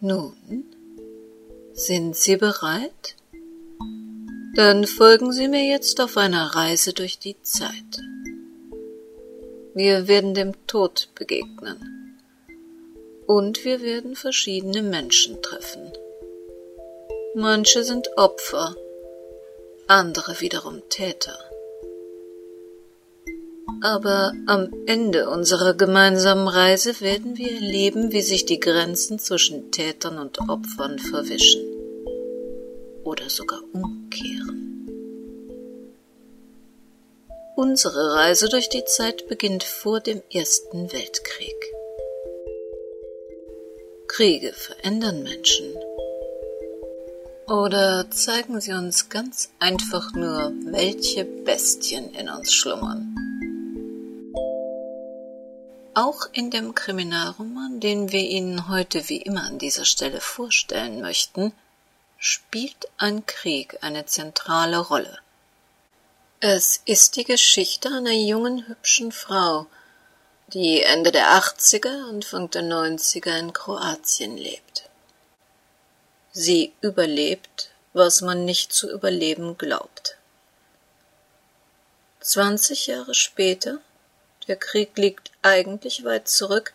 Nun, sind Sie bereit? Dann folgen Sie mir jetzt auf einer Reise durch die Zeit. Wir werden dem Tod begegnen. Und wir werden verschiedene Menschen treffen. Manche sind Opfer, andere wiederum Täter. Aber am Ende unserer gemeinsamen Reise werden wir erleben, wie sich die Grenzen zwischen Tätern und Opfern verwischen oder sogar umkehren. Unsere Reise durch die Zeit beginnt vor dem Ersten Weltkrieg. Kriege verändern Menschen. Oder zeigen sie uns ganz einfach nur, welche Bestien in uns schlummern. Auch in dem Kriminalroman, den wir Ihnen heute wie immer an dieser Stelle vorstellen möchten, spielt ein Krieg eine zentrale Rolle. Es ist die Geschichte einer jungen, hübschen Frau, die Ende der 80er, Anfang der 90er in Kroatien lebt. Sie überlebt, was man nicht zu überleben glaubt. 20 Jahre später der Krieg liegt eigentlich weit zurück,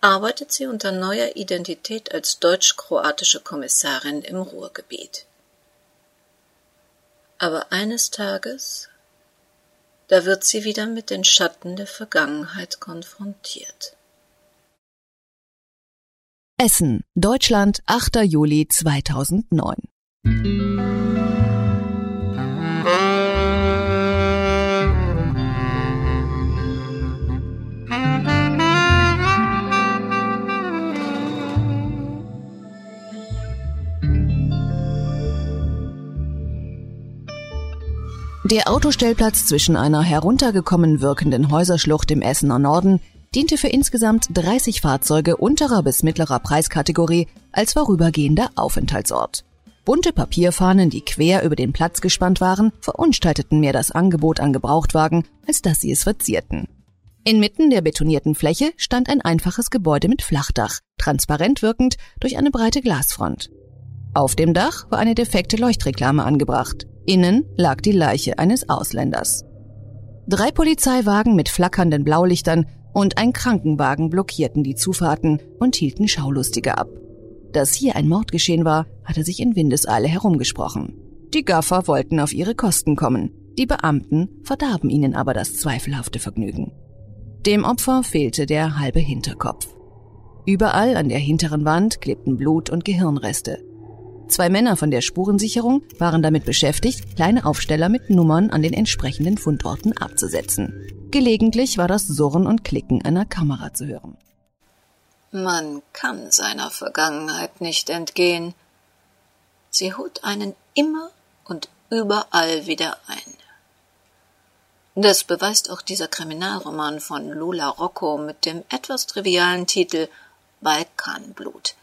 arbeitet sie unter neuer Identität als deutsch-kroatische Kommissarin im Ruhrgebiet. Aber eines Tages, da wird sie wieder mit den Schatten der Vergangenheit konfrontiert. Essen, Deutschland, 8. Juli 2009. Der Autostellplatz zwischen einer heruntergekommen wirkenden Häuserschlucht im Essener Norden diente für insgesamt 30 Fahrzeuge unterer bis mittlerer Preiskategorie als vorübergehender Aufenthaltsort. Bunte Papierfahnen, die quer über den Platz gespannt waren, verunstalteten mehr das Angebot an Gebrauchtwagen, als dass sie es verzierten. Inmitten der betonierten Fläche stand ein einfaches Gebäude mit Flachdach, transparent wirkend durch eine breite Glasfront. Auf dem Dach war eine defekte Leuchtreklame angebracht. Innen lag die Leiche eines Ausländers. Drei Polizeiwagen mit flackernden Blaulichtern und ein Krankenwagen blockierten die Zufahrten und hielten Schaulustige ab. Dass hier ein Mord geschehen war, hatte sich in Windeseile herumgesprochen. Die Gaffer wollten auf ihre Kosten kommen, die Beamten verdarben ihnen aber das zweifelhafte Vergnügen. Dem Opfer fehlte der halbe Hinterkopf. Überall an der hinteren Wand klebten Blut und Gehirnreste. Zwei Männer von der Spurensicherung waren damit beschäftigt, kleine Aufsteller mit Nummern an den entsprechenden Fundorten abzusetzen. Gelegentlich war das Surren und Klicken einer Kamera zu hören. Man kann seiner Vergangenheit nicht entgehen. Sie holt einen immer und überall wieder ein. Das beweist auch dieser Kriminalroman von Lola Rocco mit dem etwas trivialen Titel Balkanblut.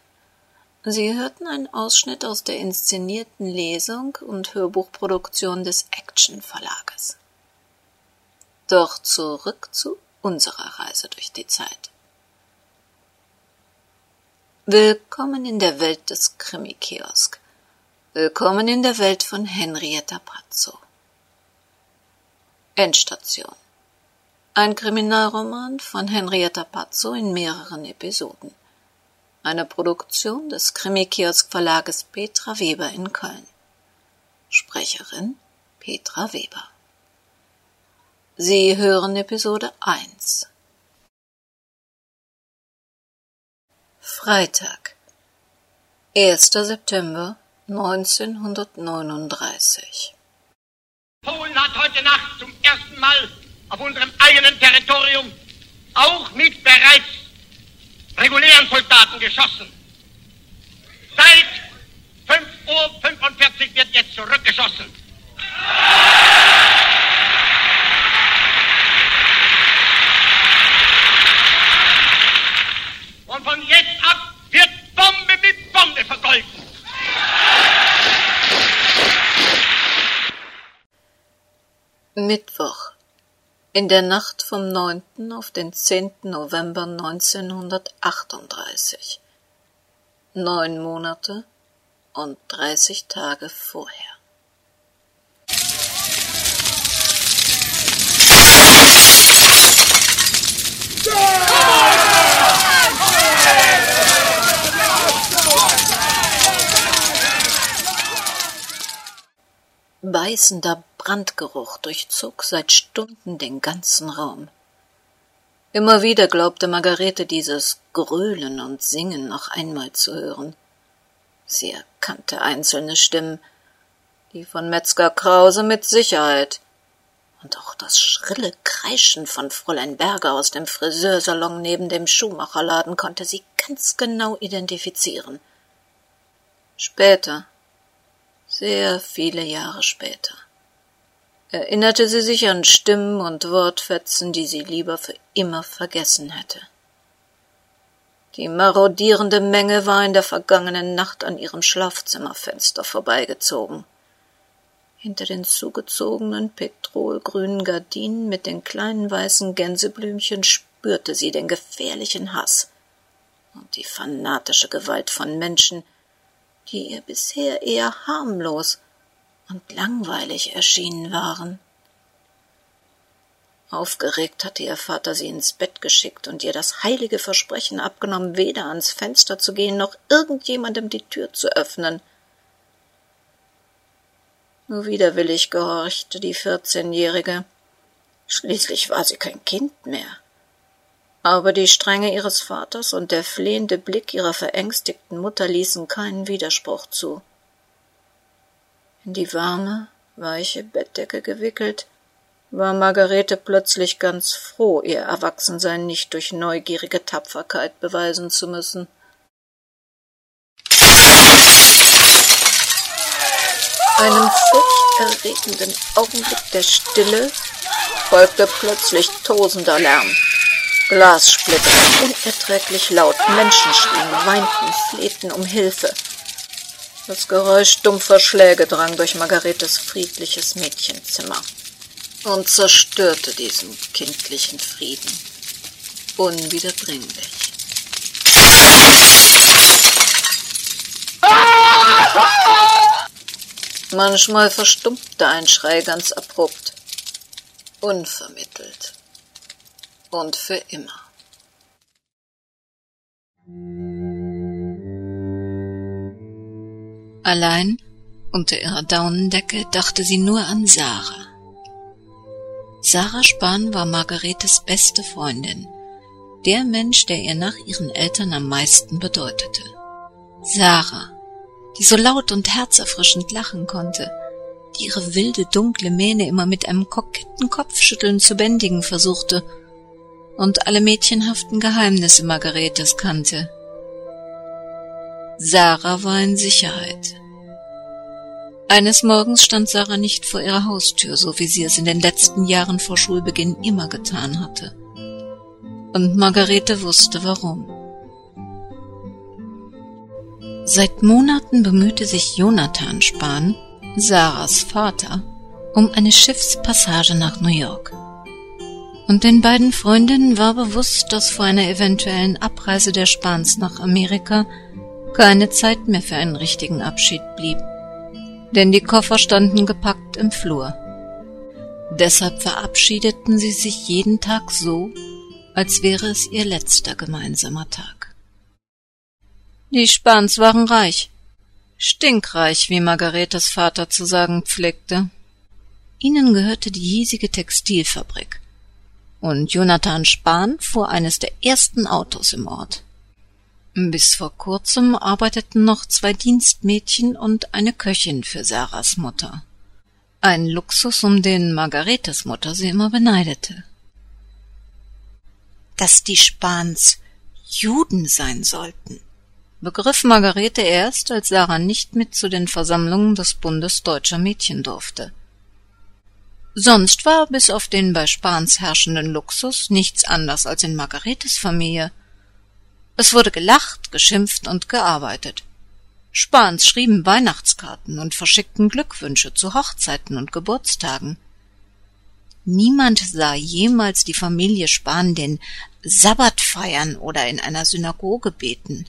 Sie hörten einen Ausschnitt aus der inszenierten Lesung und Hörbuchproduktion des Action Verlages. Doch zurück zu unserer Reise durch die Zeit. Willkommen in der Welt des Krimi-Kiosk. Willkommen in der Welt von Henrietta Pazzo. Endstation. Ein Kriminalroman von Henrietta Pazzo in mehreren Episoden eine Produktion des Krimi-Kiosk Verlages Petra Weber in Köln. Sprecherin Petra Weber. Sie hören Episode 1. Freitag, 1. September 1939. Polen hat heute Nacht zum ersten Mal auf unserem eigenen Territorium auch mit bereits regulären Soldaten geschossen. Seit 5.45 Uhr wird jetzt zurückgeschossen. Und von jetzt ab wird Bombe mit Bombe vergolten. Mittwoch, in der Nacht vom 9. auf den 10. November 1938. neun Monate und dreißig Tage vorher. Beißender Brandgeruch durchzog seit Stunden den ganzen Raum. Immer wieder glaubte Margarete dieses Gröhlen und Singen noch einmal zu hören. Sie erkannte einzelne Stimmen, die von Metzger Krause mit Sicherheit, und auch das schrille Kreischen von Fräulein Berger aus dem Friseursalon neben dem Schuhmacherladen konnte sie ganz genau identifizieren. Später, sehr viele Jahre später, erinnerte sie sich an Stimmen und Wortfetzen, die sie lieber für immer vergessen hätte. Die marodierende Menge war in der vergangenen Nacht an ihrem Schlafzimmerfenster vorbeigezogen. Hinter den zugezogenen petrolgrünen Gardinen mit den kleinen weißen Gänseblümchen spürte sie den gefährlichen Hass und die fanatische Gewalt von Menschen, die ihr bisher eher harmlos und langweilig erschienen waren. Aufgeregt hatte ihr Vater sie ins Bett geschickt und ihr das heilige Versprechen abgenommen, weder ans Fenster zu gehen noch irgendjemandem die Tür zu öffnen. Nur widerwillig gehorchte die vierzehnjährige. Schließlich war sie kein Kind mehr. Aber die Strenge ihres Vaters und der flehende Blick ihrer verängstigten Mutter ließen keinen Widerspruch zu. In die warme, weiche Bettdecke gewickelt, war Margarete plötzlich ganz froh, ihr Erwachsensein nicht durch neugierige Tapferkeit beweisen zu müssen. Einem furchterregenden Augenblick der Stille folgte plötzlich tosender Lärm. Glas splitterte unerträglich laut, Menschen schrien, weinten, flehten um Hilfe. Das Geräusch dumpfer Schläge drang durch Margaretes friedliches Mädchenzimmer und zerstörte diesen kindlichen Frieden unwiederbringlich. Manchmal verstummte ein Schrei ganz abrupt, unvermittelt und für immer. Allein unter ihrer Daunendecke dachte sie nur an Sarah. Sarah Spahn war Margaretes beste Freundin, der Mensch, der ihr nach ihren Eltern am meisten bedeutete. Sarah, die so laut und herzerfrischend lachen konnte, die ihre wilde, dunkle Mähne immer mit einem koketten Kopfschütteln zu bändigen versuchte und alle mädchenhaften Geheimnisse Margaretes kannte. Sarah war in Sicherheit. Eines Morgens stand Sarah nicht vor ihrer Haustür, so wie sie es in den letzten Jahren vor Schulbeginn immer getan hatte. Und Margarete wusste warum. Seit Monaten bemühte sich Jonathan Spahn, Sarahs Vater, um eine Schiffspassage nach New York. Und den beiden Freundinnen war bewusst, dass vor einer eventuellen Abreise der Spahns nach Amerika keine Zeit mehr für einen richtigen Abschied blieb, denn die Koffer standen gepackt im Flur. Deshalb verabschiedeten sie sich jeden Tag so, als wäre es ihr letzter gemeinsamer Tag. Die Spahns waren reich, stinkreich, wie Margaretes Vater zu sagen pflegte. Ihnen gehörte die hiesige Textilfabrik, und Jonathan Spahn fuhr eines der ersten Autos im Ort. Bis vor kurzem arbeiteten noch zwei Dienstmädchen und eine Köchin für Sarahs Mutter. Ein Luxus, um den Margaretes Mutter sie immer beneidete. Dass die Spahns Juden sein sollten, begriff Margarete erst, als Sarah nicht mit zu den Versammlungen des Bundes deutscher Mädchen durfte. Sonst war bis auf den bei Spahns herrschenden Luxus nichts anders als in Margaretes Familie – es wurde gelacht, geschimpft und gearbeitet. Spahns schrieben Weihnachtskarten und verschickten Glückwünsche zu Hochzeiten und Geburtstagen. Niemand sah jemals die Familie Spahn den Sabbat feiern oder in einer Synagoge beten.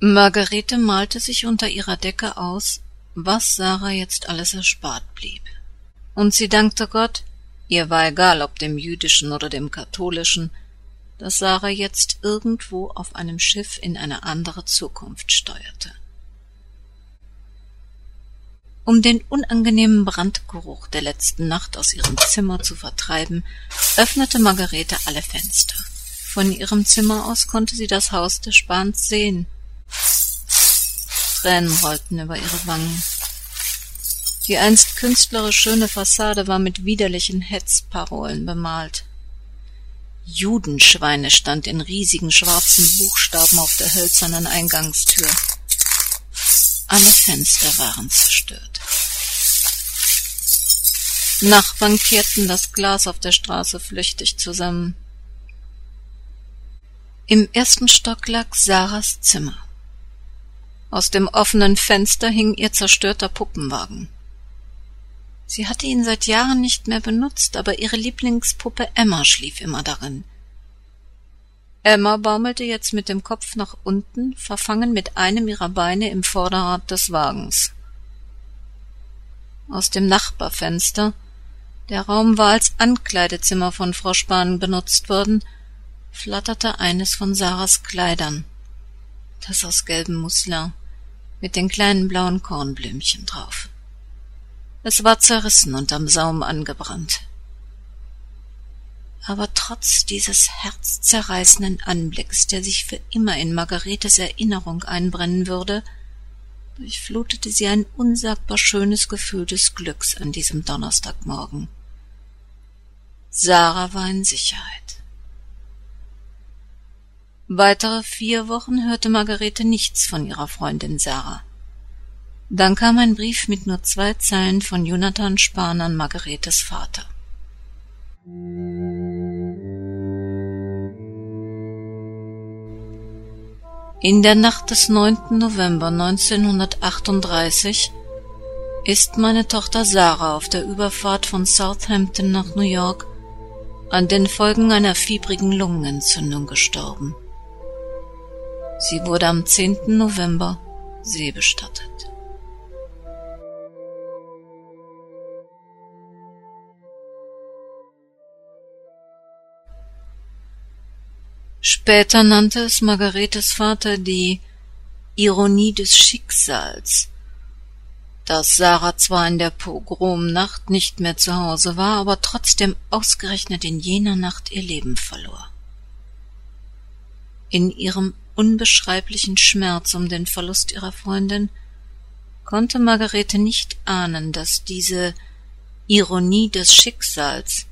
Margarete malte sich unter ihrer Decke aus, was Sarah jetzt alles erspart blieb. Und sie dankte Gott, ihr war egal, ob dem jüdischen oder dem katholischen, dass Sarah jetzt irgendwo auf einem Schiff in eine andere Zukunft steuerte. Um den unangenehmen Brandgeruch der letzten Nacht aus ihrem Zimmer zu vertreiben, öffnete Margarete alle Fenster. Von ihrem Zimmer aus konnte sie das Haus des Spans sehen. Tränen rollten über ihre Wangen. Die einst künstlerisch schöne Fassade war mit widerlichen Hetzparolen bemalt. Judenschweine stand in riesigen schwarzen Buchstaben auf der hölzernen Eingangstür. Alle Fenster waren zerstört. Nachbarn kehrten das Glas auf der Straße flüchtig zusammen. Im ersten Stock lag Sarahs Zimmer. Aus dem offenen Fenster hing ihr zerstörter Puppenwagen. Sie hatte ihn seit Jahren nicht mehr benutzt, aber ihre Lieblingspuppe Emma schlief immer darin. Emma baumelte jetzt mit dem Kopf nach unten, verfangen mit einem ihrer Beine im Vorderrad des Wagens. Aus dem Nachbarfenster, der Raum war als Ankleidezimmer von Frau Spahn benutzt worden, flatterte eines von Sarahs Kleidern, das aus gelbem Muslin, mit den kleinen blauen Kornblümchen drauf. Es war zerrissen und am Saum angebrannt. Aber trotz dieses herzzerreißenden Anblicks, der sich für immer in Margaretes Erinnerung einbrennen würde, durchflutete sie ein unsagbar schönes Gefühl des Glücks an diesem Donnerstagmorgen. Sarah war in Sicherheit. Weitere vier Wochen hörte Margarete nichts von ihrer Freundin Sarah. Dann kam ein Brief mit nur zwei Zeilen von Jonathan Spahn an Margaretes Vater. In der Nacht des 9. November 1938 ist meine Tochter Sarah auf der Überfahrt von Southampton nach New York an den Folgen einer fiebrigen Lungenentzündung gestorben. Sie wurde am 10. November seebestattet. Später nannte es Margaretes Vater die Ironie des Schicksals, dass Sarah zwar in der Pogromnacht nicht mehr zu Hause war, aber trotzdem ausgerechnet in jener Nacht ihr Leben verlor. In ihrem unbeschreiblichen Schmerz um den Verlust ihrer Freundin konnte Margarete nicht ahnen, dass diese Ironie des Schicksals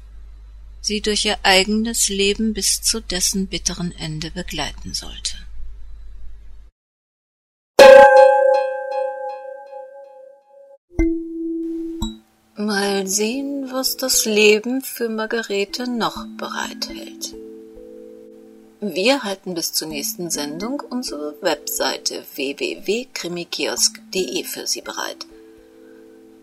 sie durch ihr eigenes Leben bis zu dessen bitteren Ende begleiten sollte. Mal sehen, was das Leben für Margarete noch bereithält. Wir halten bis zur nächsten Sendung unsere Webseite www.krimikiosk.de für Sie bereit.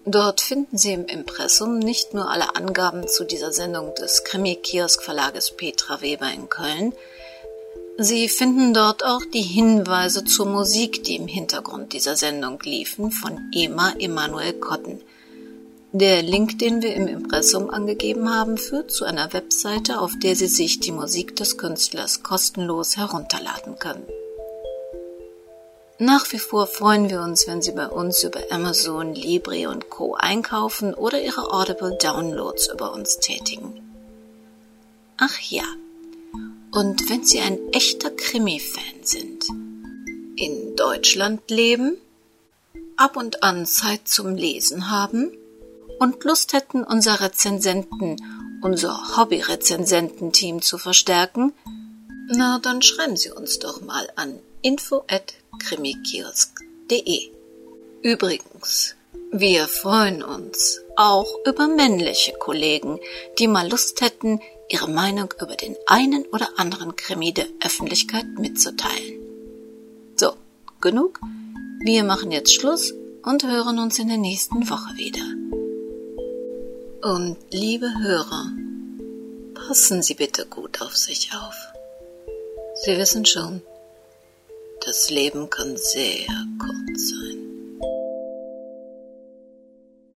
Dort finden Sie im Impressum nicht nur alle Angaben zu dieser Sendung des Krimi-Kiosk-Verlages Petra Weber in Köln, Sie finden dort auch die Hinweise zur Musik, die im Hintergrund dieser Sendung liefen, von Ema Emanuel Kotten. Der Link, den wir im Impressum angegeben haben, führt zu einer Webseite, auf der Sie sich die Musik des Künstlers kostenlos herunterladen können. Nach wie vor freuen wir uns, wenn Sie bei uns über Amazon, Libre und Co. einkaufen oder Ihre Audible Downloads über uns tätigen. Ach ja, und wenn Sie ein echter Krimi-Fan sind, in Deutschland leben, ab und an Zeit zum Lesen haben und Lust hätten, unser Rezensenten, unser Hobby-Rezensententeam zu verstärken, na, dann schreiben Sie uns doch mal an info at krimikiosk.de. Übrigens, wir freuen uns auch über männliche Kollegen, die mal Lust hätten, ihre Meinung über den einen oder anderen Krimi der Öffentlichkeit mitzuteilen. So, genug. Wir machen jetzt Schluss und hören uns in der nächsten Woche wieder. Und liebe Hörer, passen Sie bitte gut auf sich auf. Sie wissen schon, Das Leben kann sehr kurz sein.